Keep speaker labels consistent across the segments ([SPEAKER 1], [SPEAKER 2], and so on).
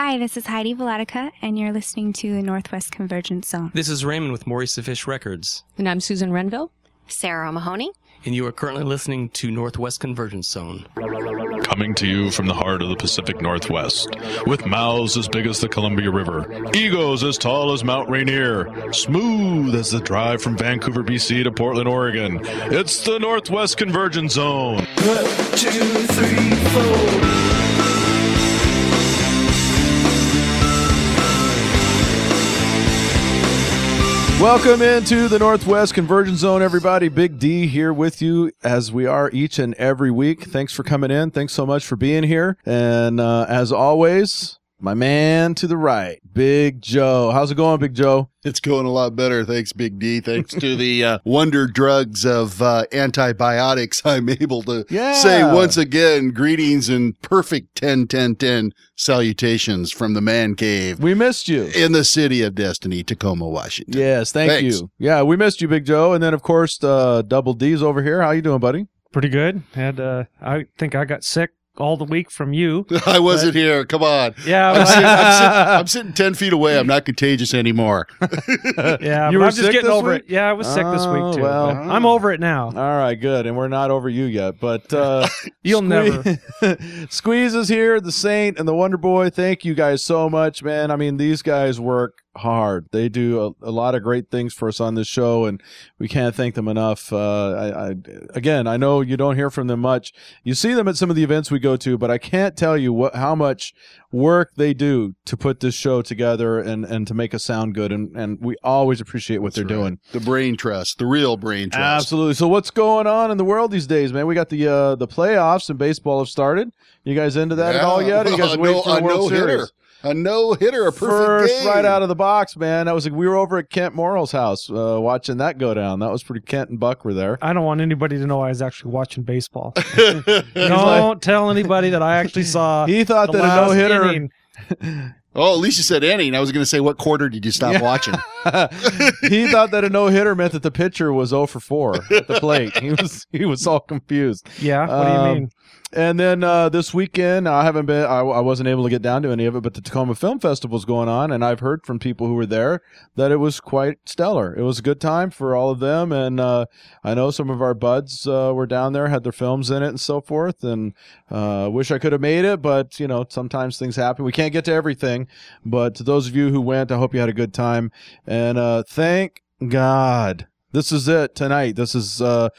[SPEAKER 1] Hi, this is Heidi Vladyka, and you're listening to the Northwest Convergence Zone.
[SPEAKER 2] This is Raymond with Maurice the Fish Records,
[SPEAKER 3] And I'm Susan Renville.
[SPEAKER 4] Sarah O'Mahony.
[SPEAKER 2] and you are currently listening to Northwest Convergence Zone.
[SPEAKER 5] Coming to you from the heart of the Pacific Northwest, with mouths as big as the Columbia River, egos as tall as Mount Rainier, smooth as the drive from Vancouver, BC to Portland, Oregon. It's the Northwest Convergence Zone.
[SPEAKER 6] Welcome into the Northwest Convergence Zone, everybody. Big D here with you as we are each and every week. Thanks for coming in. Thanks so much for being here. And uh, as always, my man to the right, Big Joe. How's it going, Big Joe?
[SPEAKER 7] It's going a lot better. Thanks, Big D. Thanks to the uh, wonder drugs of uh, antibiotics, I'm able to
[SPEAKER 6] Yeah.
[SPEAKER 7] say once again greetings and perfect 10 10 10 salutations from the man cave
[SPEAKER 6] We missed you.
[SPEAKER 7] in the city of Destiny, Tacoma, Washington.
[SPEAKER 6] Yes, thank
[SPEAKER 7] Thanks.
[SPEAKER 6] you. Yeah, we missed you, Big Joe. And then, of course, uh, Double D's over here. How you doing, buddy?
[SPEAKER 8] pretty good. Had uh, I think I got sick all the week from you.
[SPEAKER 7] I wasn't here. Come on.
[SPEAKER 8] Yeah,
[SPEAKER 7] I'm sitting, I'm, sitting, I'm sitting 10 feet away. I'm not contagious anymore.
[SPEAKER 8] yeah.
[SPEAKER 6] You were
[SPEAKER 8] I'm just
[SPEAKER 6] sick
[SPEAKER 8] getting
[SPEAKER 6] this
[SPEAKER 8] over
[SPEAKER 6] week?
[SPEAKER 8] it. Yeah, I was sick this
[SPEAKER 6] Oh,
[SPEAKER 8] week too.
[SPEAKER 6] well.
[SPEAKER 8] I'm over it now.
[SPEAKER 6] All right, good. And we're not over you yet, but uh,
[SPEAKER 8] You'll never.
[SPEAKER 6] Squeeze is here, the Saint and the Wonder Boy. Thank you guys so much, man. I mean, these guys work hard. They do a, a lot of great things for us on this show, and we can't thank them enough. Uh, I, I, again, I know you don't hear from them much. You see them at some of the events we go to, but I can't tell you what how much work they do to put this show together and, and to make us sound good. And, and we always appreciate what
[SPEAKER 7] That's
[SPEAKER 6] they're
[SPEAKER 7] right.
[SPEAKER 6] doing.
[SPEAKER 7] The brain trust, the real brain trust.
[SPEAKER 6] Absolutely. So what's going on in the world these days, man? We got the uh, the playoffs and baseball have started. You guys into that at all yet? Or you guys waiting
[SPEAKER 7] no,
[SPEAKER 6] for the
[SPEAKER 7] a
[SPEAKER 6] World
[SPEAKER 7] no-hitter.
[SPEAKER 6] Series?
[SPEAKER 7] A no hitter, a perfect
[SPEAKER 6] First
[SPEAKER 7] game.
[SPEAKER 6] right out of the box, man. That was like, we were over at Kent Morrill's house uh, watching that go down. That was pretty. Kent and Buck were there.
[SPEAKER 8] I don't want anybody to know I was actually watching baseball. Don't
[SPEAKER 6] like-
[SPEAKER 8] tell anybody that I actually saw.
[SPEAKER 6] He thought
[SPEAKER 8] the
[SPEAKER 6] that a no hitter.
[SPEAKER 8] inning.
[SPEAKER 7] Oh, at least you said inning. I was going to say, what quarter did you stop
[SPEAKER 6] Yeah.
[SPEAKER 7] watching?
[SPEAKER 6] he thought that a no hitter meant that the pitcher was 0 for 4 at the plate. He was he was all confused.
[SPEAKER 8] Yeah. What do you
[SPEAKER 6] Um,
[SPEAKER 8] mean?
[SPEAKER 6] And then uh, this weekend, I haven't been, I, I wasn't able to get down to any of it, but the Tacoma Film Festival is going on, and I've heard from people who were there that it was quite stellar. It was a good time for all of them, and uh, I know some of our buds uh, were down there, had their films in it, and so forth. And uh, wish I could have made it, but you know, sometimes things happen. We can't get to everything, but to those of you who went, I hope you had a good time, and uh, thank God. This is it tonight. This is uh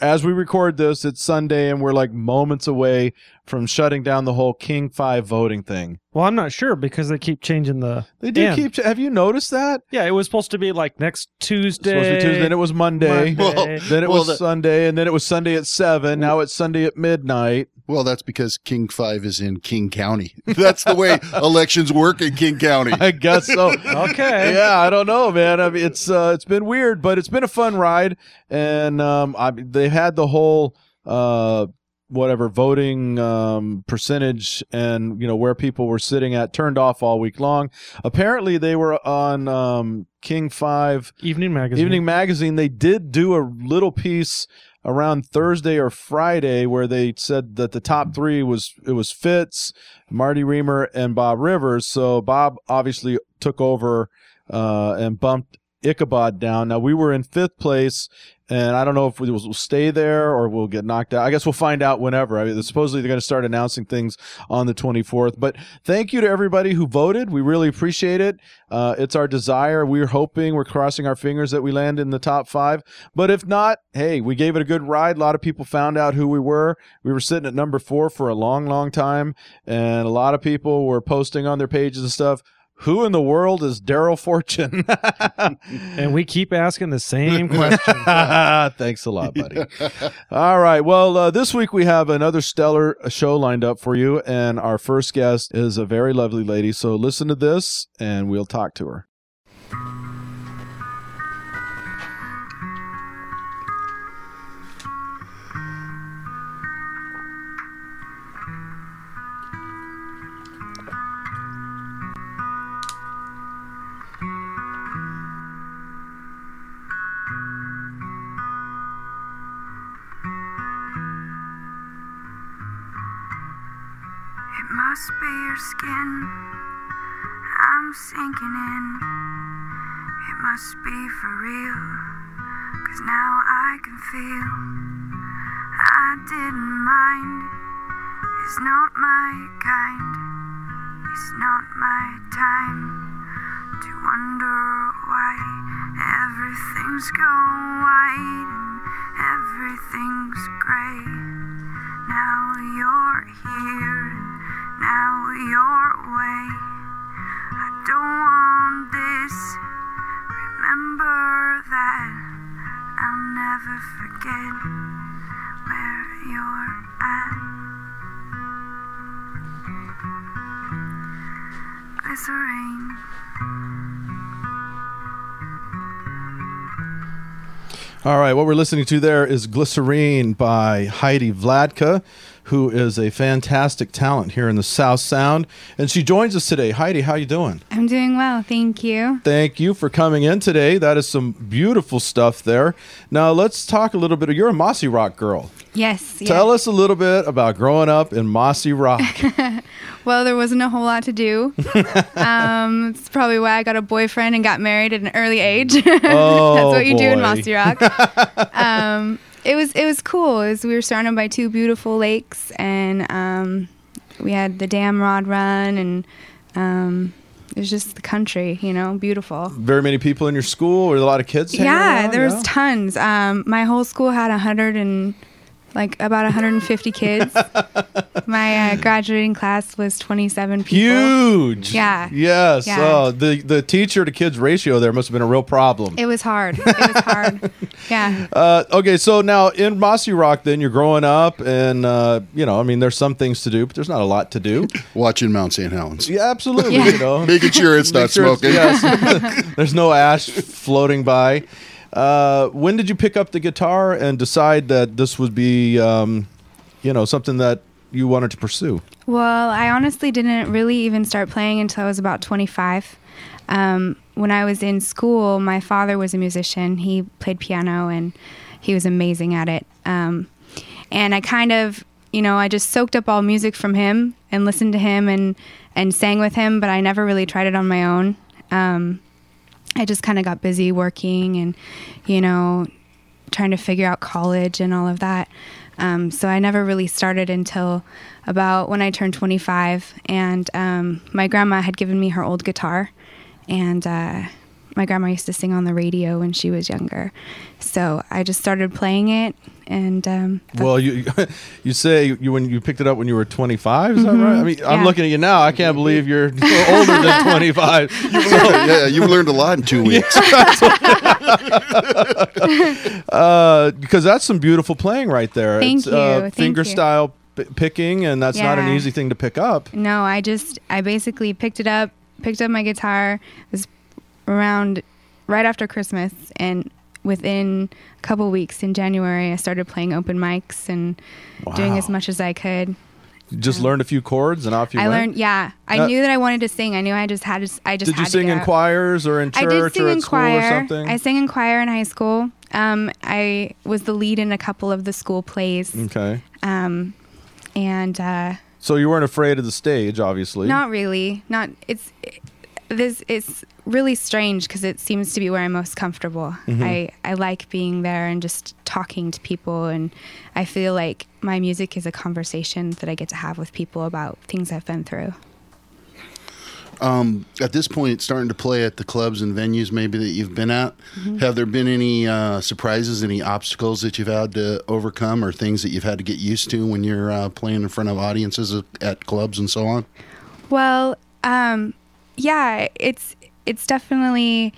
[SPEAKER 6] as we record this, it's Sunday and we're like moments away from shutting down the whole King 5 voting thing.
[SPEAKER 8] Well, I'm not sure because they keep changing the.
[SPEAKER 6] They do
[SPEAKER 8] end.
[SPEAKER 6] keep have you noticed that?
[SPEAKER 8] Yeah, it was supposed to be like next Tuesday.
[SPEAKER 6] It's supposed to be Tuesday, then it was Monday.
[SPEAKER 8] Monday.
[SPEAKER 6] Then it
[SPEAKER 7] Well,
[SPEAKER 6] was
[SPEAKER 7] the-
[SPEAKER 6] Sunday, and then it was Sunday at seven. Now it's Sunday at midnight.
[SPEAKER 7] Well, that's because King 5 is in King County. That's the way elections work in King County.
[SPEAKER 6] I guess so.
[SPEAKER 8] Okay.
[SPEAKER 6] yeah, I don't know, man. I mean, it's uh, it's been weird, but it's been a fun ride, and um, I they had the whole uh, whatever voting um, percentage and you know where people were sitting at turned off all week long. Apparently, they were on um, King Five
[SPEAKER 8] Evening magazine.
[SPEAKER 6] Evening Magazine. They did do a little piece around Thursday or Friday where they said that the top three was it was Fitz, Marty Riemer, and Bob Rivers. So Bob obviously took over uh, and bumped Ichabod down. Now we were in fifth place, and I don't know if we will stay there or we'll get knocked out. I guess we'll find out whenever. I mean, supposedly they're going to start announcing things on the 24th. But thank you to everybody who voted. We really appreciate it. Uh, it's our desire. We're hoping, we're crossing our fingers that we land in the top five. But if not, hey, we gave it a good ride. A lot of people found out who we were. We were sitting at number four for a long, long time, and a lot of people were posting on their pages and stuff. Who in the world is Daryl Fortune?
[SPEAKER 8] and we keep asking the same question.
[SPEAKER 6] Thanks a lot, buddy. All right. Well, uh, this week we have another stellar show lined up for you, and our first guest is a very lovely lady. So listen to this, and we'll talk to her.
[SPEAKER 3] Your skin. I'm sinking in. It must be for real. Cause now I can feel I didn't mind. It's not my kind. It's not my time to wonder why everything's gone white and everything's gray. Now you're here, now you're away. I don't want this. Remember that I'll never forget where you're at. Glycerine.
[SPEAKER 6] All right, what we're listening to there is Glycerine by Heidi Vladyka, who is a fantastic talent here in the South Sound. And she joins us today. Heidi, how you doing?
[SPEAKER 1] I'm doing well, thank you.
[SPEAKER 6] Thank you for coming in today. That is some beautiful stuff there. Now let's talk a little bit. You're a Mossyrock girl.
[SPEAKER 1] Yes. yes.
[SPEAKER 6] Tell us a little bit about growing up in Mossyrock.
[SPEAKER 1] Well, there wasn't a whole lot to do. um, it's probably why I got a boyfriend and got married at an early age.
[SPEAKER 6] Oh,
[SPEAKER 1] That's what you do in. Mossyrock. um, it was it was cool. It was, we were surrounded by two beautiful lakes, and um, we had the dam rod run, and um, it was just the country, you know, beautiful.
[SPEAKER 6] Very many people in your school. There a lot of kids?
[SPEAKER 1] Yeah, there was
[SPEAKER 6] Yeah?
[SPEAKER 1] tons. Um, my whole school had a hundred and like about 150 kids. my uh, graduating class was 27 people.
[SPEAKER 6] Huge.
[SPEAKER 1] Yeah.
[SPEAKER 6] Yes.
[SPEAKER 1] Yeah.
[SPEAKER 6] Oh, the the teacher to kids ratio there must have been a real problem.
[SPEAKER 1] It was hard. It was hard. yeah.
[SPEAKER 6] Uh, okay, so now in Mossyrock, then you're growing up, and uh, you know, I mean, there's some things to do, but there's not a lot to do.
[SPEAKER 7] Watching Mount St. Helens.
[SPEAKER 6] Yeah, absolutely.
[SPEAKER 1] Yeah.
[SPEAKER 6] You know,
[SPEAKER 7] Making sure it's not
[SPEAKER 6] sure it's-
[SPEAKER 7] smoking.
[SPEAKER 6] yes. there's no ash floating by. Uh, when did you pick up the guitar and decide that this would be, um, you know, something that you wanted to pursue?
[SPEAKER 1] Well, I honestly didn't really even start playing until I was about 25. Um, when I was in school, my father was a musician. He played piano and he was amazing at it. Um, and I kind of, you know, I just soaked up all music from him and listened to him and, and sang with him, but I never really tried it on my own. Um, I just kind of got busy working and, you know, trying to figure out college and all of that. Um, so I never really started until about when I turned 25. And um, my grandma had given me her old guitar. And uh, my grandma used to sing on the radio when she was younger. So I just started playing it. And um,
[SPEAKER 6] Well, you you say you when you picked it up when you were 25, is that right? I mean, I'm
[SPEAKER 1] Mm-hmm.
[SPEAKER 6] Looking at you now. I can't believe you're older than 25.
[SPEAKER 7] yeah, you learned a lot in two weeks.
[SPEAKER 6] Uh, because that's some beautiful playing right there.
[SPEAKER 1] Thank
[SPEAKER 6] it's,
[SPEAKER 1] you,
[SPEAKER 6] Uh,
[SPEAKER 1] thank
[SPEAKER 6] finger
[SPEAKER 1] you.
[SPEAKER 6] style p- picking, and that's not an easy thing to pick up.
[SPEAKER 1] No, I just I basically picked it up, picked up my guitar. Was around right after Christmas, and within a couple weeks in January, I started playing open mics and doing as much as I could.
[SPEAKER 6] You just learned a few chords, and off you
[SPEAKER 1] I
[SPEAKER 6] went.
[SPEAKER 1] learned, yeah. I
[SPEAKER 6] Uh,
[SPEAKER 1] knew that I wanted to sing. I knew I just had to. I just
[SPEAKER 6] Did you sing in choirs or in
[SPEAKER 1] I
[SPEAKER 6] church
[SPEAKER 1] did sing
[SPEAKER 6] or at
[SPEAKER 1] in
[SPEAKER 6] school
[SPEAKER 1] choir.
[SPEAKER 6] or something?
[SPEAKER 1] I sang in choir in high school. Um, I was the lead in a couple of the school plays.
[SPEAKER 6] okay.
[SPEAKER 1] Um, and uh,
[SPEAKER 6] So you weren't afraid of the stage, obviously.
[SPEAKER 1] Not really. Not it's this. It's really strange because it seems to be where I'm most comfortable.
[SPEAKER 6] Mm-hmm.
[SPEAKER 1] I I like being there and just talking to people, and I feel like my music is a conversation that I get to have with people about things I've been through.
[SPEAKER 7] Um, at this point, starting to play at the clubs and venues maybe that you've been at.
[SPEAKER 1] Mm-hmm.
[SPEAKER 7] Have there been any uh, surprises, any obstacles that you've had to overcome, or things that you've had to get used to when you're uh, playing in front of audiences at- at clubs and so on?
[SPEAKER 1] Well, um, yeah, it's it's definitely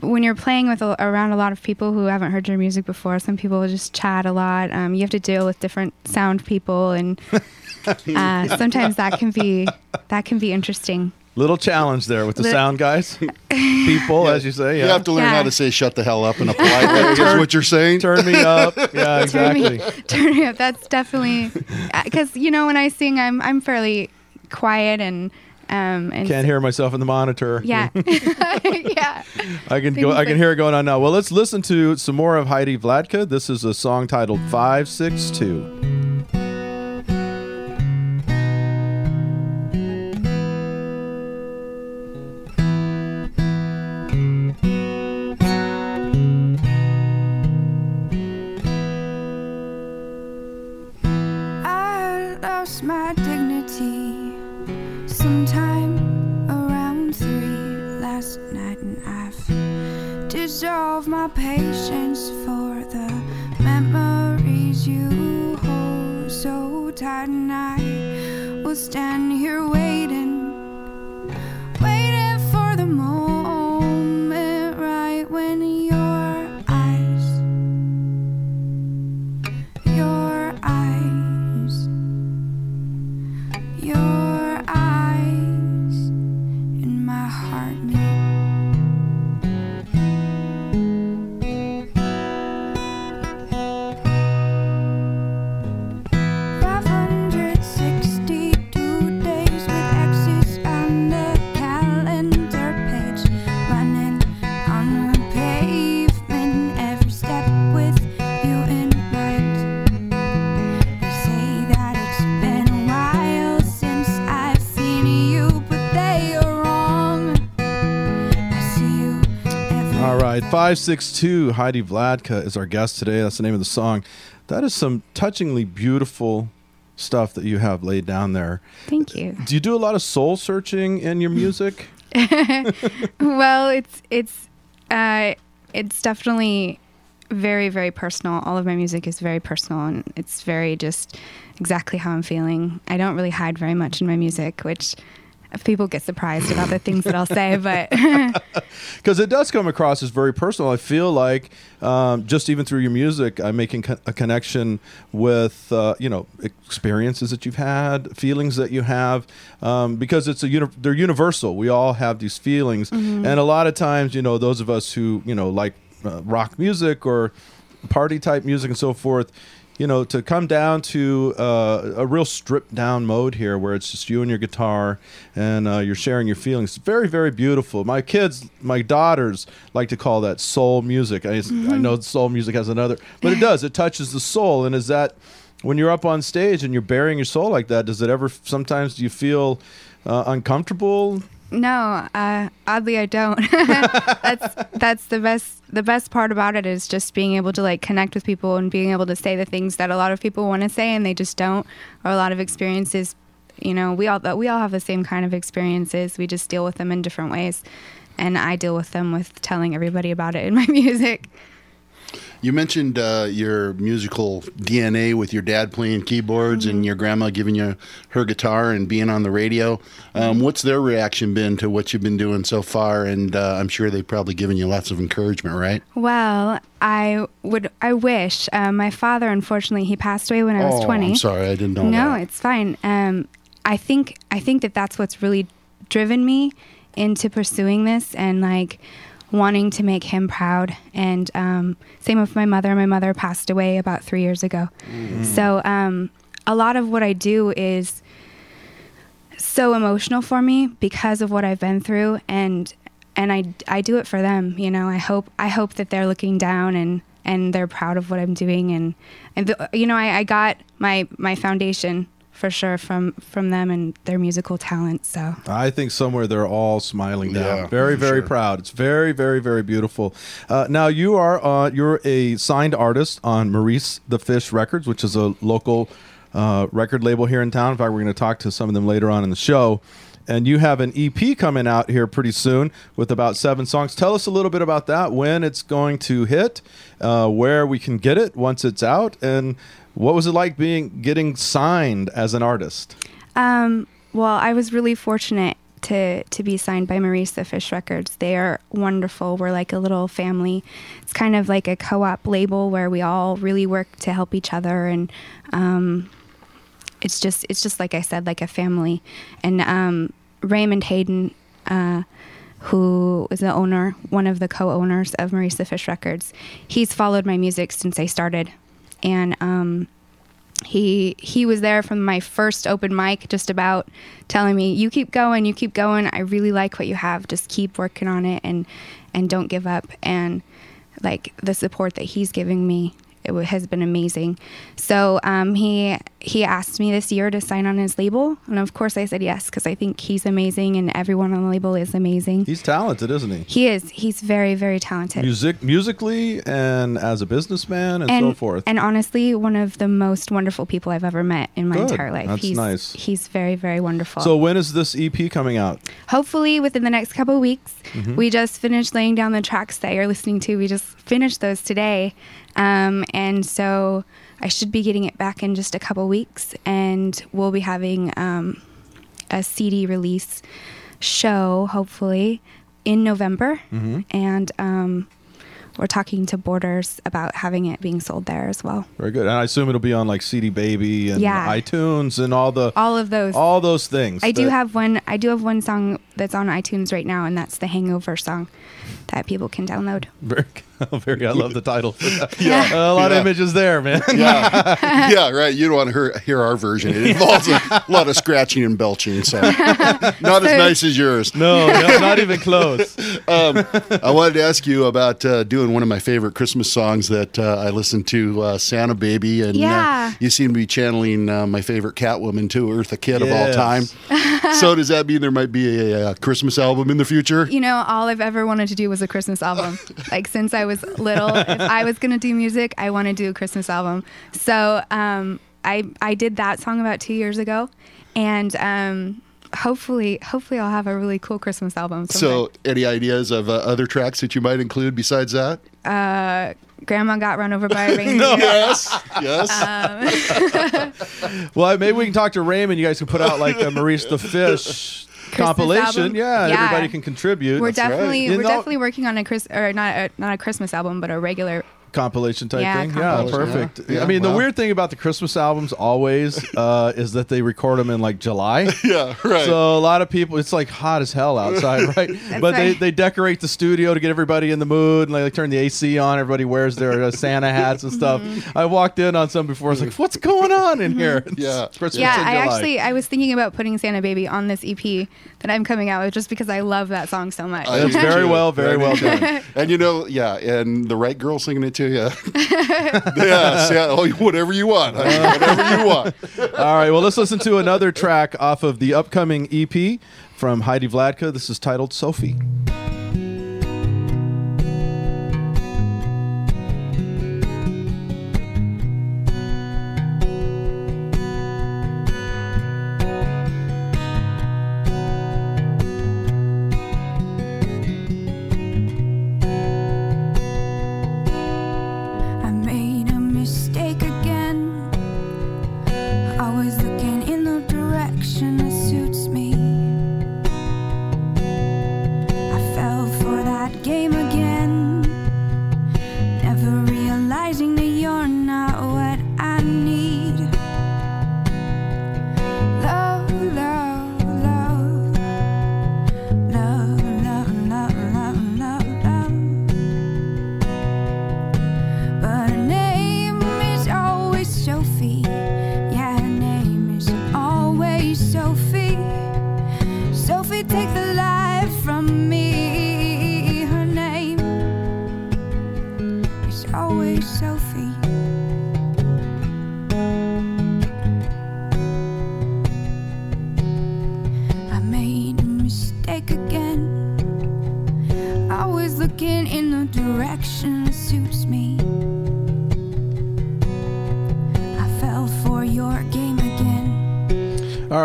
[SPEAKER 1] when you're playing with a, around a lot of people who haven't heard your music before. Some people just chat a lot. Um, you have to deal with different sound people, and uh, sometimes that can be that can be interesting.
[SPEAKER 6] Little challenge there with the
[SPEAKER 1] Lit-
[SPEAKER 6] sound guys, people, as you say. Yeah.
[SPEAKER 7] You have to learn how to say "shut the hell up" in a polite way. Is what you're saying?
[SPEAKER 6] Turn me up. Yeah,
[SPEAKER 1] Turn me-
[SPEAKER 6] exactly.
[SPEAKER 1] turn me up. That's definitely because you know when I sing, I'm I'm fairly quiet and um, and
[SPEAKER 6] Can't so, hear myself in the monitor.
[SPEAKER 1] Yeah, yeah.
[SPEAKER 6] I can go. I can hear it going on now. Well, let's listen to some more of Heidi Vladyka. This is a song titled
[SPEAKER 3] 562.
[SPEAKER 6] 562 Heidi Vladyka is our guest today. That's the name of the song. That is some touchingly beautiful stuff that you have laid down there.
[SPEAKER 1] Thank you.
[SPEAKER 6] Do you do a lot of soul searching in your music?
[SPEAKER 1] well, it's it's uh, it's definitely very very personal. All of my music is very personal, and it's very just exactly how I'm feeling. I don't really hide very much in my music, which people get surprised about the things that I'll say, but
[SPEAKER 6] Because it does come across as very personal. I feel like um, just even through your music, I'm making co- a connection with uh, you know experiences that you've had, feelings that you have, um, because it's a uni- they're universal. We all have these feelings, and a lot of times, you know, those of us who you know like uh, rock music or party type music and so forth. You know, to come down to uh, a real stripped down mode here, where it's just you and your guitar, and uh, you're sharing your feelings. It's very, very beautiful. My kids, my daughters, like to call that soul music. I, I know soul music has another, but it does. It touches the soul. And is that when you're up on stage and you're bearing your soul like that? Does it ever? Sometimes do you feel uh, uncomfortable?
[SPEAKER 1] No, uh, oddly I don't. that's that's the best the best part about it is just being able to like connect with people and being able to say the things that a lot of people want to say and they just don't, or a lot of experiences. You know, we all we all have the same kind of experiences. We just deal with them in different ways, and I deal with them with telling everybody about it in my music.
[SPEAKER 7] You mentioned uh, your musical DNA with your dad playing keyboards and your grandma giving you her guitar and being on the radio. Um, what's their reaction been to what you've been doing so far? And uh, I'm sure they've probably given you lots of encouragement, right?
[SPEAKER 1] Well, I would I wish. Um, my father, unfortunately, he passed away when I was
[SPEAKER 7] oh,
[SPEAKER 1] twenty.
[SPEAKER 7] I'm sorry, I didn't know
[SPEAKER 1] no,
[SPEAKER 7] that.
[SPEAKER 1] it's fine. Um, I think I think that that's what's really driven me into pursuing this and like wanting to make him proud. And um, same with my mother. My mother passed away about three years ago. So um, a lot of what I do is so emotional for me because of what I've been through and and I, I do it for them you know I hope I hope that they're looking down and and they're proud of what I'm doing and and the, you know I, I got my my foundation for sure from from them and their musical talent so
[SPEAKER 6] I think somewhere they're all smiling down.
[SPEAKER 7] Yeah,
[SPEAKER 6] very, very
[SPEAKER 7] sure.
[SPEAKER 6] proud. It's very, very, very beautiful. Uh, now you are uh, you're a signed artist on Maurice the Fish Records, which is a local uh, record label here in town. In fact, we're going to talk to some of them later on in the show. And you have an EP coming out here pretty soon with about seven songs. Tell us a little bit about that. When it's going to hit, uh, where we can get it once it's out, and what was it like being getting signed as an artist?
[SPEAKER 1] Um, well, I was really fortunate to to be signed by the Fish Records. They are wonderful. We're like a little family. It's kind of like a co-op label where we all really work to help each other, and um, it's just it's just like I said, like a family. And um, Raymond Hayden. Uh, who is the owner, one of the co-owners of Maurice the Fish Records? He's followed my music since I started, and um, he he was there from my first open mic just about telling me you keep going you keep going. I really like what you have. Just keep working on it and and don't give up. And like the support that he's giving me it has been amazing. So um, he he asked me this year to sign on his label, and of course I said yes because I think he's amazing and everyone on the label is amazing.
[SPEAKER 6] He's talented, isn't he?
[SPEAKER 1] he is. He's very very talented.
[SPEAKER 6] Music, musically, and as a businessman, and,
[SPEAKER 1] and,
[SPEAKER 6] so forth.
[SPEAKER 1] and honestly, one of the most wonderful people I've ever met in my
[SPEAKER 6] Good.
[SPEAKER 1] entire life.
[SPEAKER 6] That's
[SPEAKER 1] he's
[SPEAKER 6] nice.
[SPEAKER 1] He's very, very wonderful.
[SPEAKER 6] so when is this EP coming out?
[SPEAKER 1] hopefully within the next couple of weeks,
[SPEAKER 6] Mm-hmm.
[SPEAKER 1] we just finished laying down the tracks that you're listening to. We just finished those today, um, and so I should be getting it back in just a couple weeks, and we'll be having um, a CD release show hopefully in November,
[SPEAKER 6] Mm-hmm.
[SPEAKER 1] and um, we're talking to Borders about having it being sold there as well.
[SPEAKER 6] Very good. And I assume it'll be on like CD Baby and
[SPEAKER 1] Yeah.
[SPEAKER 6] iTunes and all the
[SPEAKER 1] All of those.
[SPEAKER 6] all those things.
[SPEAKER 1] I do have one. I do have one song that's on iTunes right now, and that's the Hangover song that people can download.
[SPEAKER 6] very, very. I love the title. For that.
[SPEAKER 1] Yeah.
[SPEAKER 6] a lot
[SPEAKER 7] Yeah.
[SPEAKER 6] of images there, man.
[SPEAKER 7] yeah, yeah, right. You don't want to hear, hear our version. It involves a lot of scratching and belching, so not as nice as yours.
[SPEAKER 6] No, no, not even close.
[SPEAKER 7] I wanted to ask you about uh, doing one of my favorite Christmas songs that uh, I listened to, uh, "Santa Baby," and
[SPEAKER 1] Yeah.
[SPEAKER 7] uh, you seem to be channeling uh, my favorite Catwoman too, Eartha Kitt of all time. so does that mean there might be a, uh Christmas album in the future?
[SPEAKER 1] You know, all I've ever wanted to do was a Christmas album. like since I was little, if I was gonna do music, I want to do a Christmas album. So um, I I did that song about two years ago, and um, hopefully hopefully I'll have a really cool Christmas album.
[SPEAKER 7] So, any ideas of uh, other tracks that you might include besides that?
[SPEAKER 1] someday. Grandma got run over by a reindeer.
[SPEAKER 7] Yes, yes.
[SPEAKER 6] Well, maybe we can talk to Raymond. You guys can put out like a Maurice the Fish compilation. Yeah,
[SPEAKER 1] Yeah.
[SPEAKER 6] everybody can contribute.
[SPEAKER 1] We're
[SPEAKER 6] That's
[SPEAKER 1] definitely
[SPEAKER 6] You
[SPEAKER 1] we're
[SPEAKER 6] know-
[SPEAKER 1] definitely working on a Chris or not a, not a Christmas album, but a regular.
[SPEAKER 6] Compilation type
[SPEAKER 1] Yeah,
[SPEAKER 6] thing. Yeah, perfect.
[SPEAKER 7] Yeah,
[SPEAKER 6] I mean, the weird thing about the Christmas albums always uh, is that they record them in like July.
[SPEAKER 7] yeah, right.
[SPEAKER 6] So a lot of people, it's like hot as hell outside, right? but they,
[SPEAKER 1] right.
[SPEAKER 6] they decorate the studio to get everybody in the mood, and like, they turn the AC on. Everybody wears their uh, Santa hats and stuff.
[SPEAKER 1] Mm-hmm.
[SPEAKER 6] I walked in on some before. I was like, "What's going on in here?" It's
[SPEAKER 7] Yeah.
[SPEAKER 6] Christmas
[SPEAKER 1] Yeah,
[SPEAKER 6] in
[SPEAKER 1] I
[SPEAKER 6] July.
[SPEAKER 1] actually I was thinking about putting Santa Baby on this EP that I'm coming out with just because I love that song so much.
[SPEAKER 7] I
[SPEAKER 6] It's very well, very well done.
[SPEAKER 7] And you know, yeah, and the right girl singing it to you. yeah, yeah, oh, whatever you want, honey, whatever you want.
[SPEAKER 6] All right, well, let's listen to another track off of the upcoming EP from Heidi Vladyka. This is titled Sophie.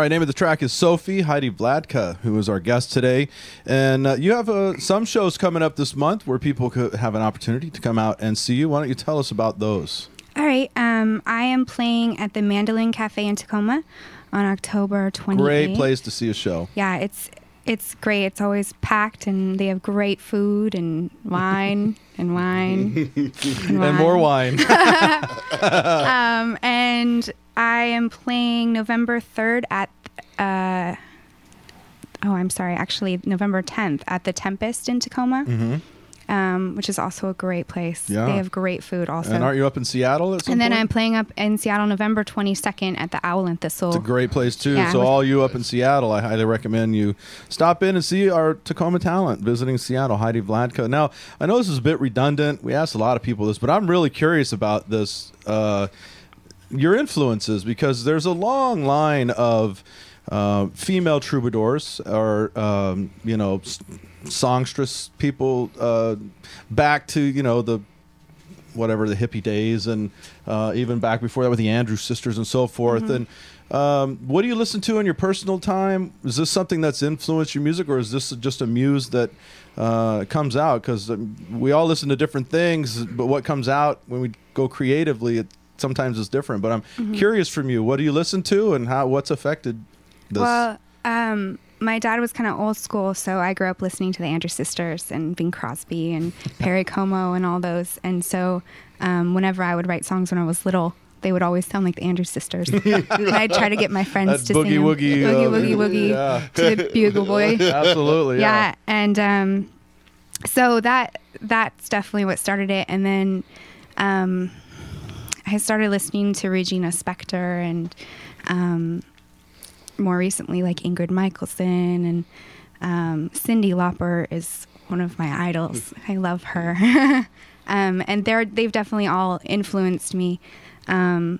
[SPEAKER 6] Right, name of the track is Sophie Heidi Vladyka, who is our guest today. And uh, you have uh, some shows coming up this month where people could have an opportunity to come out and see you. Why don't you tell us about those?
[SPEAKER 1] All right, um, I am playing at the Mandolin Cafe in Tacoma on October 28th.
[SPEAKER 6] Great place to see a show.
[SPEAKER 1] Yeah, it's it's great. It's always packed, and they have great food and wine and wine and,
[SPEAKER 6] And more wine.
[SPEAKER 1] Um, and I am playing November 3rd at. Uh, oh, I'm sorry. Actually, November 10th at the Tempest in Tacoma. um, which is also a great place.
[SPEAKER 6] Yeah.
[SPEAKER 1] They have great food also.
[SPEAKER 6] and aren't you up in Seattle
[SPEAKER 1] And then
[SPEAKER 6] point?
[SPEAKER 1] I'm playing up in Seattle November 22nd at the Owl and Thistle.
[SPEAKER 6] It's a great place too.
[SPEAKER 1] Yeah,
[SPEAKER 6] so all you up in Seattle, I highly recommend you stop in and see our Tacoma talent visiting Seattle, Heidi Vladyka. Now, I know this is a bit redundant. We asked a lot of people this, but I'm really curious about this. Uh, your influences, because there's a long line of uh, female troubadours or um, you know songstress people uh, back to you know the whatever the hippie days and uh, even back before that with the Andrews sisters and so forth. And um, what do you listen to in your personal time? Is this something that's influenced your music, or is this just a muse that uh, comes out? Because um, we all listen to different things, but what comes out when we go creatively, it sometimes is different. But I'm curious from you, what do you listen to, and how what's affected this?
[SPEAKER 1] Well, um, my dad was kind of old school, so I grew up listening to the Andrews Sisters and Bing Crosby and Perry Como and all those. And so, um, whenever I would write songs when I was little, they would always sound like the Andrews Sisters. and I'd try to get my friends
[SPEAKER 6] That
[SPEAKER 1] to
[SPEAKER 6] boogie
[SPEAKER 1] sing
[SPEAKER 6] woogie,
[SPEAKER 1] boogie
[SPEAKER 6] uh,
[SPEAKER 1] woogie woogie
[SPEAKER 6] yeah.
[SPEAKER 1] to the bugle boy.
[SPEAKER 6] Absolutely, yeah.
[SPEAKER 1] yeah and um so that that's definitely what started it and then um i started listening to regina spektor and um more recently like ingrid michaelson and um cyndi lauper is one of my idols i love her um and they're they've definitely all influenced me um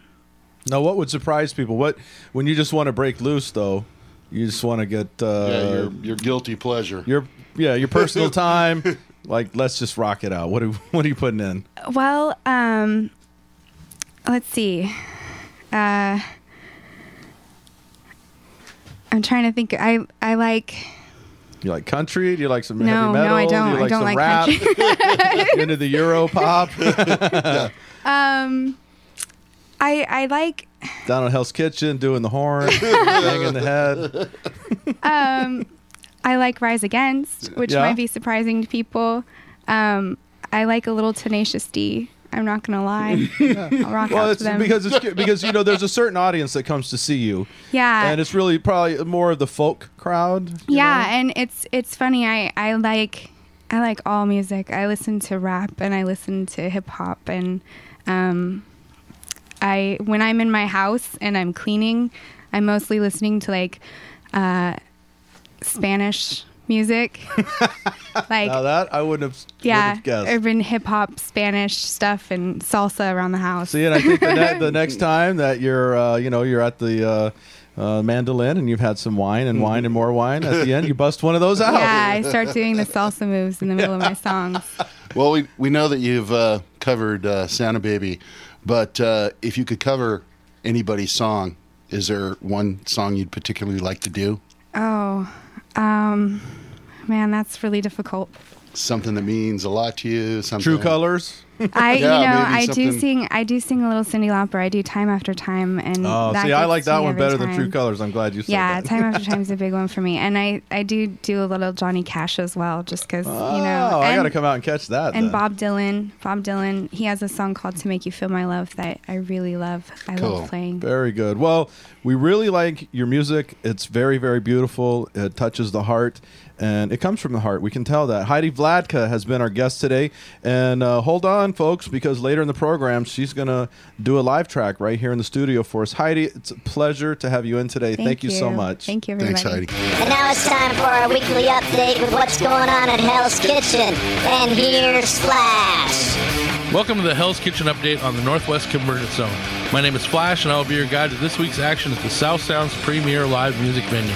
[SPEAKER 6] Now, what would surprise people? What when you just want to break loose, though? You just want to get uh,
[SPEAKER 7] yeah, your your guilty pleasure.
[SPEAKER 6] your yeah your personal time. like, let's just rock it out. What do what are you putting in?
[SPEAKER 1] Well, um, let's see. Uh, I'm trying to think. I I like
[SPEAKER 6] You like country? Do you like some
[SPEAKER 1] No,
[SPEAKER 6] heavy metal? no?
[SPEAKER 1] I
[SPEAKER 6] Do
[SPEAKER 1] don't.
[SPEAKER 6] you
[SPEAKER 1] I
[SPEAKER 6] like
[SPEAKER 1] don't
[SPEAKER 6] some
[SPEAKER 1] like
[SPEAKER 6] rap?
[SPEAKER 1] country.
[SPEAKER 6] You into the Euro pop
[SPEAKER 1] um, I I like
[SPEAKER 6] down at Hell's Kitchen doing the horn, banging the head.
[SPEAKER 1] um I like Rise Against, which
[SPEAKER 6] Yeah.
[SPEAKER 1] might be surprising to people. Um, I like a little Tenacious D. I'm not gonna lie. I'll rock
[SPEAKER 6] Well,
[SPEAKER 1] out
[SPEAKER 6] it's
[SPEAKER 1] to them.
[SPEAKER 6] because it's because you know there's a certain audience that comes to see you,
[SPEAKER 1] yeah,
[SPEAKER 6] and it's really probably more of the folk crowd.
[SPEAKER 1] yeah
[SPEAKER 6] know?
[SPEAKER 1] and it's it's funny i i like i like all music i listen to rap and i listen to hip hop and um i when i'm in my house and i'm cleaning i'm mostly listening to like uh spanish music like
[SPEAKER 6] Now that I wouldn't have, wouldn't
[SPEAKER 1] yeah
[SPEAKER 6] have guessed.
[SPEAKER 1] urban hip hop spanish stuff and salsa around the house
[SPEAKER 6] See, and I think the, ne- the next time that you're, uh, you know, you're at the uh, uh, mandolin and you've had some wine and wine and more wine, at the end you bust one of those out.
[SPEAKER 1] yeah i start doing the salsa moves in the middle of my songs
[SPEAKER 7] Well, we we know that you've uh, covered uh, Santa Baby, but uh, if you could cover anybody's song, is there one song you'd particularly like to do?
[SPEAKER 1] oh um man that's really difficult
[SPEAKER 7] Something that means a lot to you. Something
[SPEAKER 6] True colors.
[SPEAKER 1] I
[SPEAKER 7] Yeah,
[SPEAKER 1] you know I do sing I do sing a little Cyndi Lauper. I do time after time and
[SPEAKER 6] Oh, see, I like that one better than. True Colors. I'm glad you said
[SPEAKER 1] Yeah,
[SPEAKER 6] that.
[SPEAKER 1] time after time is a big one for me, and I I do do a little Johnny Cash as well, just because
[SPEAKER 6] Oh,
[SPEAKER 1] you know.
[SPEAKER 6] I got to come out and catch that.
[SPEAKER 1] And
[SPEAKER 6] then.
[SPEAKER 1] Bob Dylan, Bob Dylan, he has a song called "To Make You Feel My Love" that I really love. I
[SPEAKER 7] Cool.
[SPEAKER 1] love playing.
[SPEAKER 6] Very good. Well, we really like your music. It's very, very beautiful. It touches the heart, and it comes from the heart. We can tell that. Heidi Vladyka has been our guest today, and uh, hold on, folks, because later in the program she's going to do a live track right here in the studio for us. Heidi, it's a pleasure to have you in today. Thank, you. so much.
[SPEAKER 1] Thank you, everybody.
[SPEAKER 7] Thanks, Heidi.
[SPEAKER 4] And now it's time for our weekly update with what's going on at Hell's Kitchen. And here's Flash.
[SPEAKER 9] Welcome to the Hell's Kitchen update on the Northwest Convergence Zone. My name is Flash, and I will be your guide to this week's action at the South Sounds premier live music venue.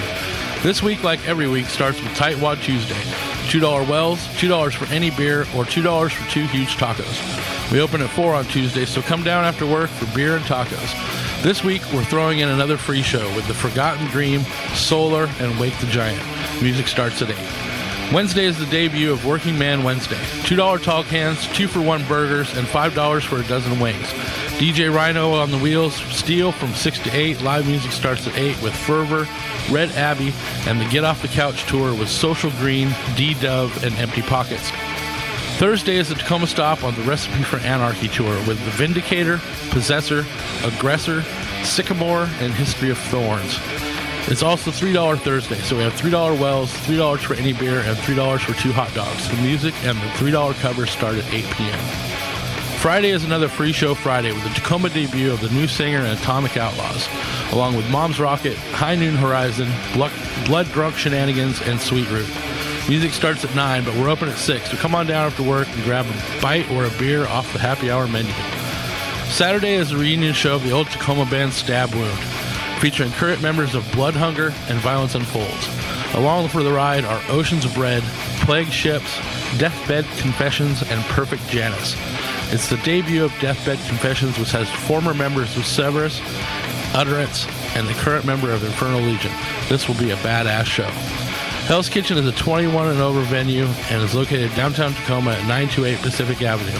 [SPEAKER 9] This week, like every week, starts with Tightwad Tuesday. $2 wells, $2 for any beer, or $2 for two huge tacos. We open at 4 on Tuesday, so come down after work for beer and tacos. This week, we're throwing in another free show with The Forgotten Dream, Solar, and Wake the Giant. Music starts at 8. Wednesday is the debut of Working Man Wednesday. $2 tall cans, 2 for 1 burgers, and $5 for a dozen wings. DJ Rhino on the wheels, Steel from 6 to 8. Live music starts at 8 with Fervor, Red Abbey, and the Get Off the Couch tour with Social Green, D Dove, and Empty Pockets. Thursday is the Tacoma stop on the Recipe for Anarchy tour with The Vindicator, Possessor, Aggressor, Sycamore, and History of Thorns. It's also $3 Thursday, so we have $3 Wells, $3 for any beer, and $3 for two hot dogs. The music and the $3 covers start at 8 p.m. Friday is another free show Friday with the Tacoma debut of the new singer and Atomic Outlaws, along with Mom's Rocket, High Noon Horizon, Blood, Blood Drunk Shenanigans, and Sweet Root. Music starts at 9, but we're open at 6, so come on down after work and grab a bite or a beer off the happy hour menu. Saturday is the reunion show of the old Tacoma band Stab Wound, featuring current members of Blood Hunger and Violence Unfolds. Along for the ride are Oceans of Red, Plague Ships, Deathbed Confessions, and Perfect Janus. It's the debut of Deathbed Confessions, which has former members of Severus, Utterance, and the current member of Infernal Legion. This will be a badass show. Hell's Kitchen is a 21 and over venue and is located downtown Tacoma at 928 Pacific Avenue.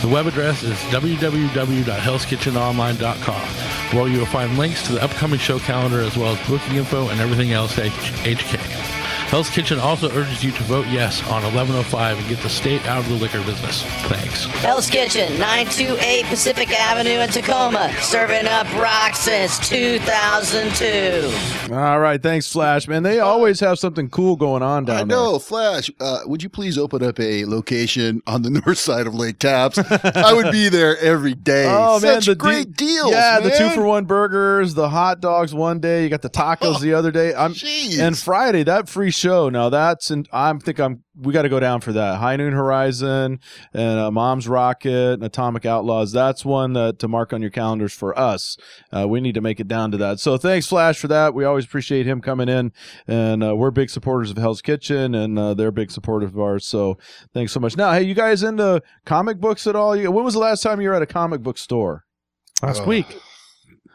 [SPEAKER 9] The web address is www.hellskitchenonline.com, where you will find links to the upcoming show calendar as well as booking info and everything else at HK. Hell's Kitchen also urges you to vote yes on 1105 and get the state out of the liquor business. Thanks.
[SPEAKER 10] Hell's Kitchen, 928 Pacific Avenue in Tacoma, serving up rock since 2002.
[SPEAKER 6] All right, thanks, Flash. Man, they always have something cool going on down there.
[SPEAKER 7] I know, Flash. Uh, would you please open up a location on the north side of Lake Tapps? I would be there every day.
[SPEAKER 6] there. Oh man,
[SPEAKER 7] Such
[SPEAKER 6] the
[SPEAKER 7] great
[SPEAKER 6] de-
[SPEAKER 7] deals.
[SPEAKER 6] Yeah, the two for one burgers, the hot dogs one day. You got the tacos the other day. I'm
[SPEAKER 7] Jeez.
[SPEAKER 6] and Friday that free show. Now that's and I'm think I'm we got to go down for that. High Noon Horizon and uh, Mom's Rocket and Atomic Outlaws. That's one that to mark on your calendars for us. Uh, we need to make it down to that. So thanks, Flash, for that. We always appreciate him coming in, and uh, we're big supporters of Hell's Kitchen, and uh, they're big supporters of ours. So thanks so much. Now, hey, you guys into comic books at all? When was the last time you were at a comic book store?
[SPEAKER 8] Last
[SPEAKER 7] Oh.
[SPEAKER 8] week.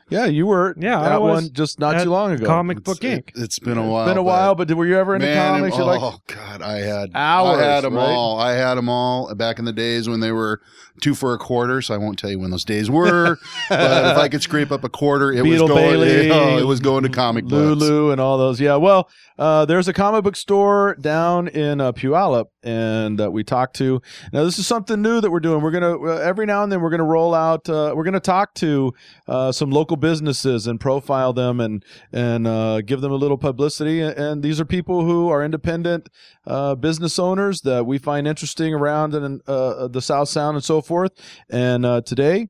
[SPEAKER 6] Yeah, you were.
[SPEAKER 8] Yeah,
[SPEAKER 6] at
[SPEAKER 8] I was
[SPEAKER 6] one just not
[SPEAKER 8] at
[SPEAKER 6] too long ago.
[SPEAKER 8] Comic Book
[SPEAKER 7] It's-
[SPEAKER 8] Inc.
[SPEAKER 7] It, has been a while.
[SPEAKER 6] It's been a while, but were you ever into
[SPEAKER 7] Man,
[SPEAKER 6] comics?
[SPEAKER 7] oh
[SPEAKER 6] like,
[SPEAKER 7] God, I had
[SPEAKER 6] Hours,
[SPEAKER 7] I had them
[SPEAKER 6] right?
[SPEAKER 7] all. I had them all back in the days when they were two for a quarter. So I won't tell you when those days were. but if I could scrape up a quarter, it
[SPEAKER 6] Beetle
[SPEAKER 7] was going.
[SPEAKER 6] Bailey,
[SPEAKER 7] oh, it was going to comic books.
[SPEAKER 6] Lulu and all those. Yeah, well, uh, there's a comic book store down in uh, Puyallup, and uh, we talked to. Now, this is something new that we're doing. We're gonna uh, every now and then we're gonna roll out. Uh, we're gonna talk to uh, some local businesses and profile them and and uh, give them a little publicity. And these are people who are independent uh, business owners that we find interesting around in uh, the South Sound and so forth. And uh, today.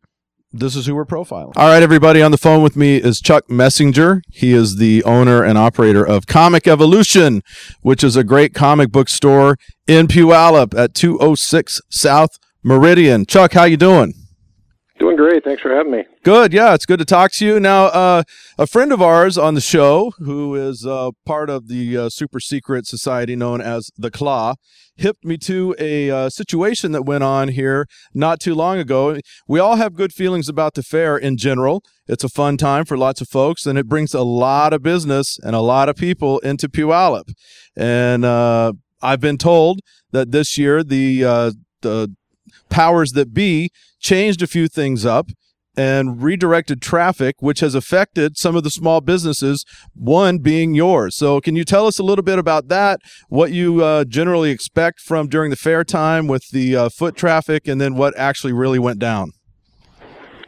[SPEAKER 6] This is who we're profiling. All right, everybody on the phone with me is Chuck Messinger. He is the owner and operator of Comic Evolution, which is a great comic book store in Puyallup at 206 South Meridian. Chuck, how you doing?
[SPEAKER 11] Doing great. Thanks for having me.
[SPEAKER 6] Good. Yeah, it's good to talk to you. Now, uh, a friend of ours on the show, who is uh, part of the uh, super secret society known as the Claw, hipped me to a uh, situation that went on here not too long ago. We all have good feelings about the fair in general. It's a fun time for lots of folks, and it brings a lot of business and a lot of people into Puyallup. And uh, I've been told that this year the uh, the powers that be changed a few things up and redirected traffic, which has affected some of the small businesses, one being yours. So, can you tell us a little bit about that? What you uh, generally expect from during the fair time with the uh, foot traffic, and then what actually really went down?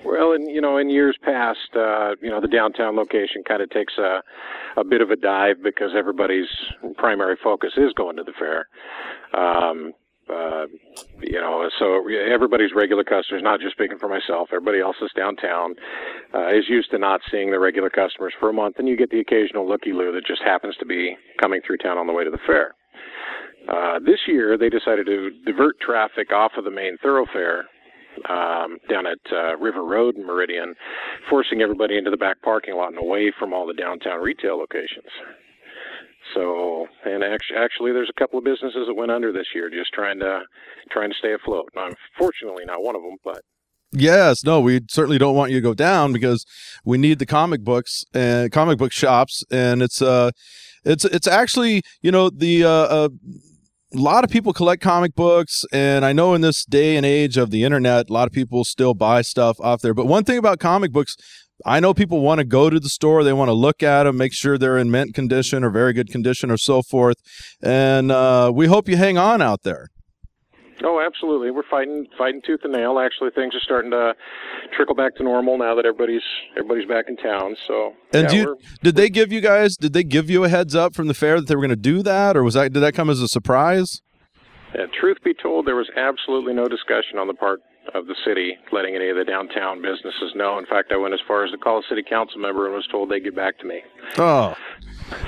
[SPEAKER 11] Well, in you know, in years past, uh, you know, the downtown location kind of takes a a bit of a dive because everybody's primary focus is going to the fair. Um, uh, you know, so everybody's regular customers, not just speaking for myself, everybody else is downtown, uh, is used to not seeing the regular customers for a month, and you get the occasional looky-loo that just happens to be coming through town on the way to the fair. Uh, this year, they decided to divert traffic off of the main thoroughfare um, down at uh, River Road in Meridian, forcing everybody into the back parking lot and away from all the downtown retail locations. So, and actually, actually, there's a couple of businesses that went under this year, just trying to trying to stay afloat. I'm fortunately not one of them, but
[SPEAKER 6] Yes, no, we certainly don't want you to go down because we need the comic books and comic book shops, and it's uh, it's it's actually you know the uh, uh a lot of people collect comic books and i know in this day and age of the internet a lot of people still buy stuff off there but one thing about comic books i know people want to go to the store they want to look at them make sure they're in mint condition or very good condition or so forth and uh, we hope you hang on out there
[SPEAKER 11] Oh, absolutely. We're fighting fighting tooth and nail. Actually, things are starting to trickle back to normal now that everybody's everybody's back in town. So
[SPEAKER 6] And
[SPEAKER 11] yeah,
[SPEAKER 6] you, did they give you guys? Did they give you a heads up from the fair that they were going to do that, or was that did that come as a surprise?
[SPEAKER 11] Yeah, truth be told, there was absolutely no discussion on the part of the city letting any of the downtown businesses know. In fact, I went as far as to call a city council member and was told they'd get back to me.
[SPEAKER 6] Oh,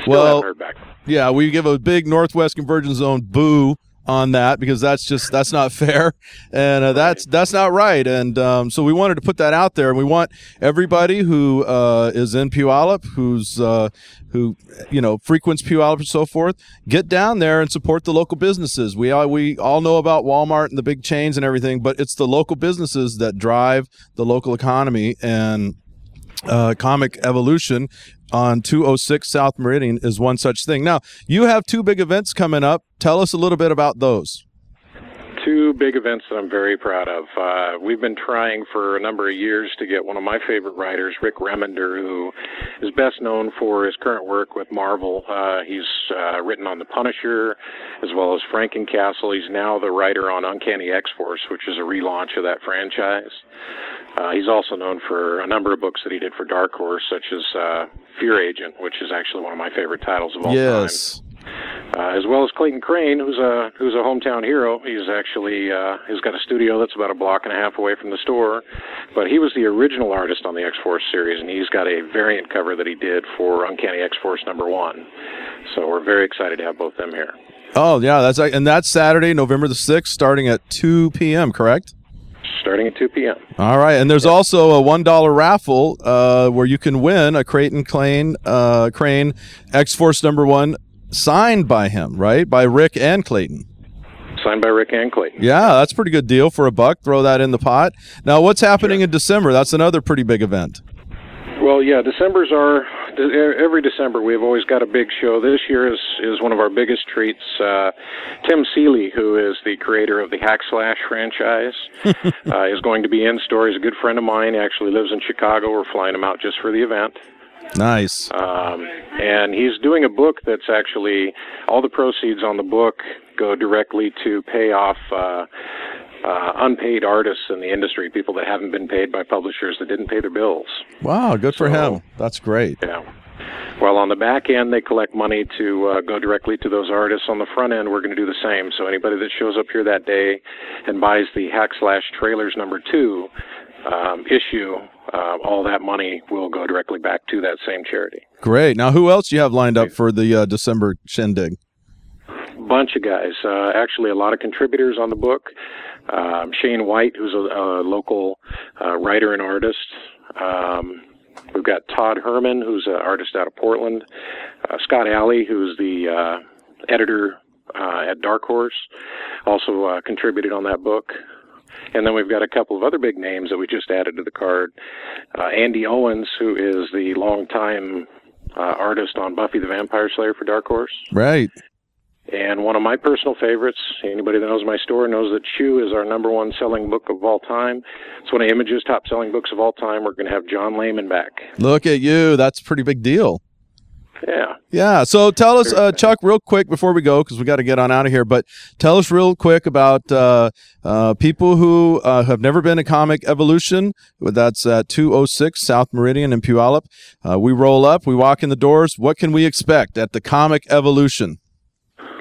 [SPEAKER 11] Still
[SPEAKER 6] well,
[SPEAKER 11] heard back.
[SPEAKER 6] yeah, we give a big Northwest Convergence Zone boo on that because that's just that's not fair. And uh, that's that's not right. And um, so we wanted to put that out there. And we want everybody who uh, is in Puyallup who's uh, who you know frequents Puyallup and so forth get down there and support the local businesses. We all we all know about Walmart and the big chains and everything but it's the local businesses that drive the local economy and uh, Comic Evolution on 206 South Meridian is one such thing. Now, you have two big events coming up. Tell us a little bit about those.
[SPEAKER 11] Two big events that I'm very proud of. Uh, we've been trying for a number of years to get one of my favorite writers, Rick Remender, who is best known for his current work with Marvel. Uh, he's uh, written on The Punisher as well as Frankencastle. He's now the writer on Uncanny X Force, which is a relaunch of that franchise. Uh, he's also known for a number of books that he did for Dark Horse, such as uh, Fear Agent, which is actually one of my favorite titles of all time
[SPEAKER 6] yes.
[SPEAKER 11] Uh, as well as Clayton Crain, who's a who's a hometown hero. He's actually uh, he's got a studio that's about a block and a half away from the store, but he was the original artist on the X Force series, and he's got a variant cover that he did for Uncanny X Force number one. So we're very excited to have both them here.
[SPEAKER 6] Oh, yeah, that's and that's Saturday, November the 6th starting at 2 p.m., correct?
[SPEAKER 11] Starting at 2 p.m.
[SPEAKER 6] All right, and there's also a one dollar raffle uh, where you can win a Creighton Crain uh, Crain X Force number one signed by him, right? By Rick and Clayton.
[SPEAKER 11] Signed by Rick and Clayton.
[SPEAKER 6] Yeah, that's a pretty good deal for a buck. Throw that in the pot. Now, what's happening in December? That's another pretty big event.
[SPEAKER 11] Well, yeah, December's our every December we've always got a big show. This year is is one of our biggest treats. Uh, Tim Seeley, who is the creator of the Hack Slash franchise, uh, is going to be in store. He's a good friend of mine. He actually lives in Chicago. We're flying him out just for the event.
[SPEAKER 6] Nice.
[SPEAKER 11] Um, and he's doing a book that's actually all the proceeds on the book go directly to pay off uh, uh, unpaid artists in the industry, people that haven't been paid by publishers that didn't pay their bills.
[SPEAKER 6] Wow, good for him. That's great.
[SPEAKER 11] Yeah. Well, on the back end, they collect money to uh, go directly to those artists. On the front end, we're going to do the same. So anybody that shows up here that day and buys the Hack Slash Trailers number two um, issue, uh, all that money will go directly back to that same charity.
[SPEAKER 6] Great. Now, who else do you have lined up for the uh, December shindig?
[SPEAKER 11] bunch of guys. Uh, actually, a lot of contributors on the book. Um, Shane White, who's a, a local uh, writer and artist. Um, we've got Todd Herman, who's an artist out of Portland. Uh, Scott Allie, who's the uh, editor uh, at Dark Horse, also uh, contributed on that book. And then we've got a couple of other big names that we just added to the card. Uh, Andy Owens, who is the longtime uh, artist on Buffy the Vampire Slayer for Dark Horse.
[SPEAKER 6] Right.
[SPEAKER 11] And one of my personal favorites, anybody that knows my store knows that Chew is our number one selling book of all time. It's one of Image's top selling books of all time. We're going to have John Layman back.
[SPEAKER 6] Look at you. That's a pretty big deal.
[SPEAKER 11] Yeah.
[SPEAKER 6] Yeah. So tell us, uh, Chuck, real quick before we go, because we got to get on out of here. But tell us real quick about uh, uh, people who uh, have never been to Comic Evolution. That's at 206 South Meridian in Puyallup. Uh, we roll up, we walk in the doors. What can we expect at the Comic Evolution?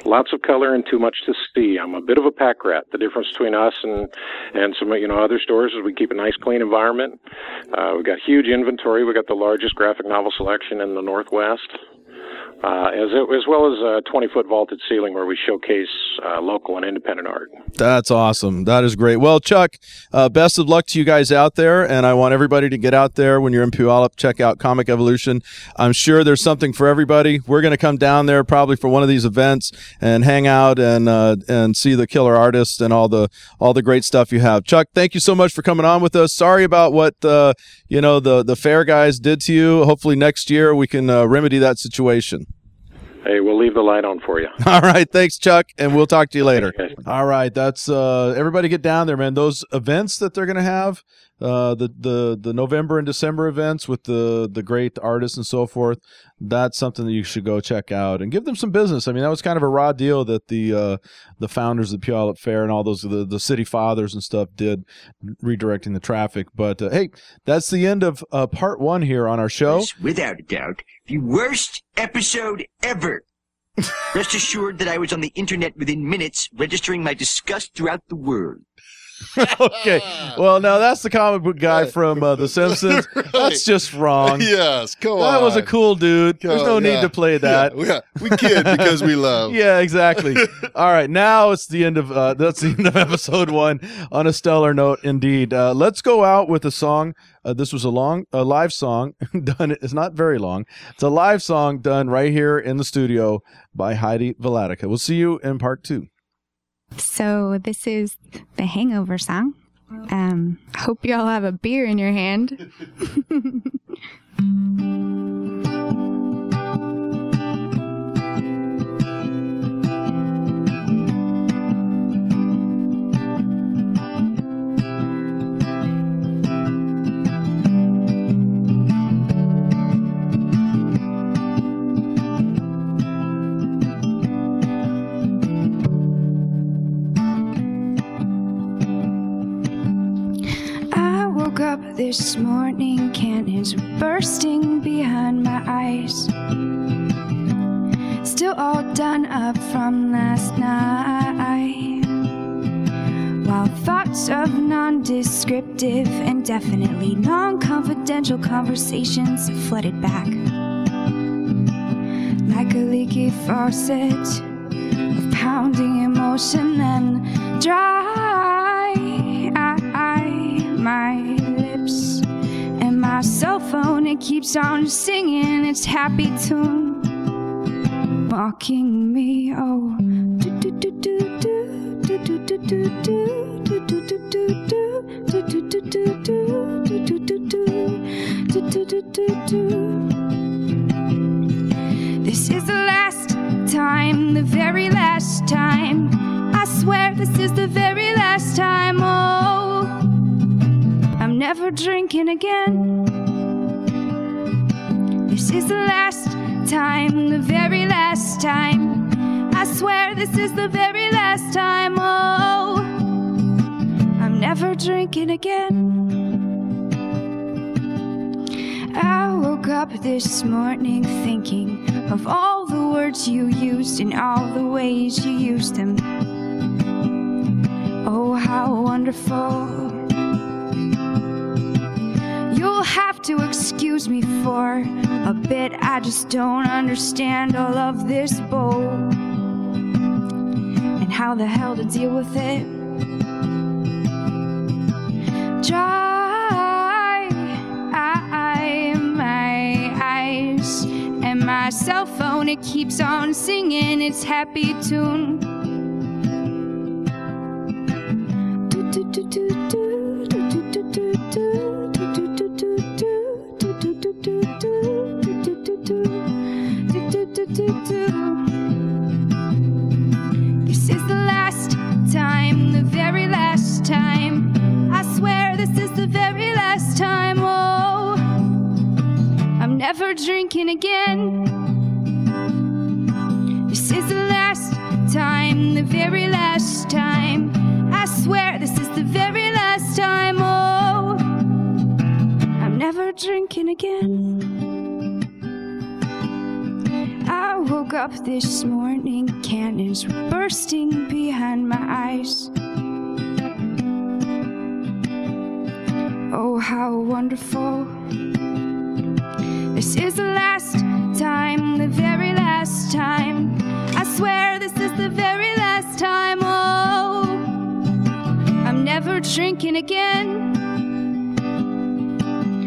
[SPEAKER 11] Lots of color and too much to see. I'm a bit of a pack rat. The difference between us and and some you know other stores is we keep a nice clean environment. Uh, we've got huge inventory. We've got the largest graphic novel selection in the Northwest. Uh, as, as well as a 20 foot vaulted ceiling where we showcase uh, local and independent art.
[SPEAKER 6] That's awesome. That is great. Well, Chuck, uh, best of luck to you guys out there. And I want everybody to get out there when you're in Puyallup, check out Comic Evolution. I'm sure there's something for everybody. We're going to come down there probably for one of these events and hang out and uh, and see the killer artists and all the all the great stuff you have. Chuck, thank you so much for coming on with us. Sorry about what uh, you know the the fair guys did to you. Hopefully next year we can uh, remedy that situation.
[SPEAKER 11] Hey, we'll leave the light on for you.
[SPEAKER 6] All right, thanks, Chuck, and we'll talk to you later. All right, that's uh, everybody get down there, man. Those events that they're gonna have, uh, the the the November and December events with the the great artists and so forth. That's something that you should go check out and give them some business. I mean, that was kind of a raw deal that the uh, the founders of the Puyallup Fair and all those the, the city fathers and stuff did, redirecting the traffic. But uh, hey, that's the end of uh, part one here on our show.
[SPEAKER 12] without a doubt, the worst episode ever. Rest assured that I was on the internet within minutes, registering my disgust throughout the world.
[SPEAKER 6] okay. Well, now that's the comic book guy from uh, The Simpsons. That's just wrong.
[SPEAKER 7] Yes, come on.
[SPEAKER 6] That was a cool dude. There's no need
[SPEAKER 7] yeah.
[SPEAKER 6] to play that.
[SPEAKER 7] Yeah, yeah. we kid because we love.
[SPEAKER 6] yeah, exactly. All right, now it's the end of uh, that's the end of episode one. On a stellar note, indeed. Uh, let's go out with a song. Uh, this was a long, a live song done. It's not very long. It's a live song done right here in the studio by Heidi Vladyka. We'll see you in part two.
[SPEAKER 3] So this is the Hangover song. Um, hope you all have a beer in your hand. non-descriptive and definitely non-confidential conversations flooded back. Like a leaky faucet of pounding emotion and dry my lips and my cell phone it keeps on singing its happy tune mocking me time, the very last time. I swear this is the very last time. Oh, I'm never drinking again. This is the last time, the very last time. I swear this is the very last time. Oh, I'm never drinking again. I woke up this morning thinking of all the words you used and all the ways you used them. Oh, how wonderful. You'll have to excuse me for a bit. I just don't understand all of this bowl and how the hell to deal with it. Cell phone, it keeps on singing its happy tune. This is the last time, the very last time. I swear this is the very last time. Oh, I'm never drinking again. This is the last time, the very last time. I swear this is the very last time. Oh, I'm never drinking again. I woke up this morning, cannons were bursting behind my eyes. Oh, how wonderful. This is the last time, the very last time. I swear this is the very last time. Oh, I'm never drinking again.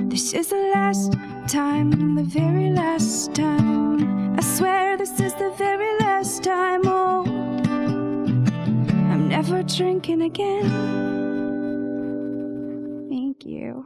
[SPEAKER 3] This is the last time, the very last time. I swear this is the very last time. Oh, I'm never drinking again. Thank you.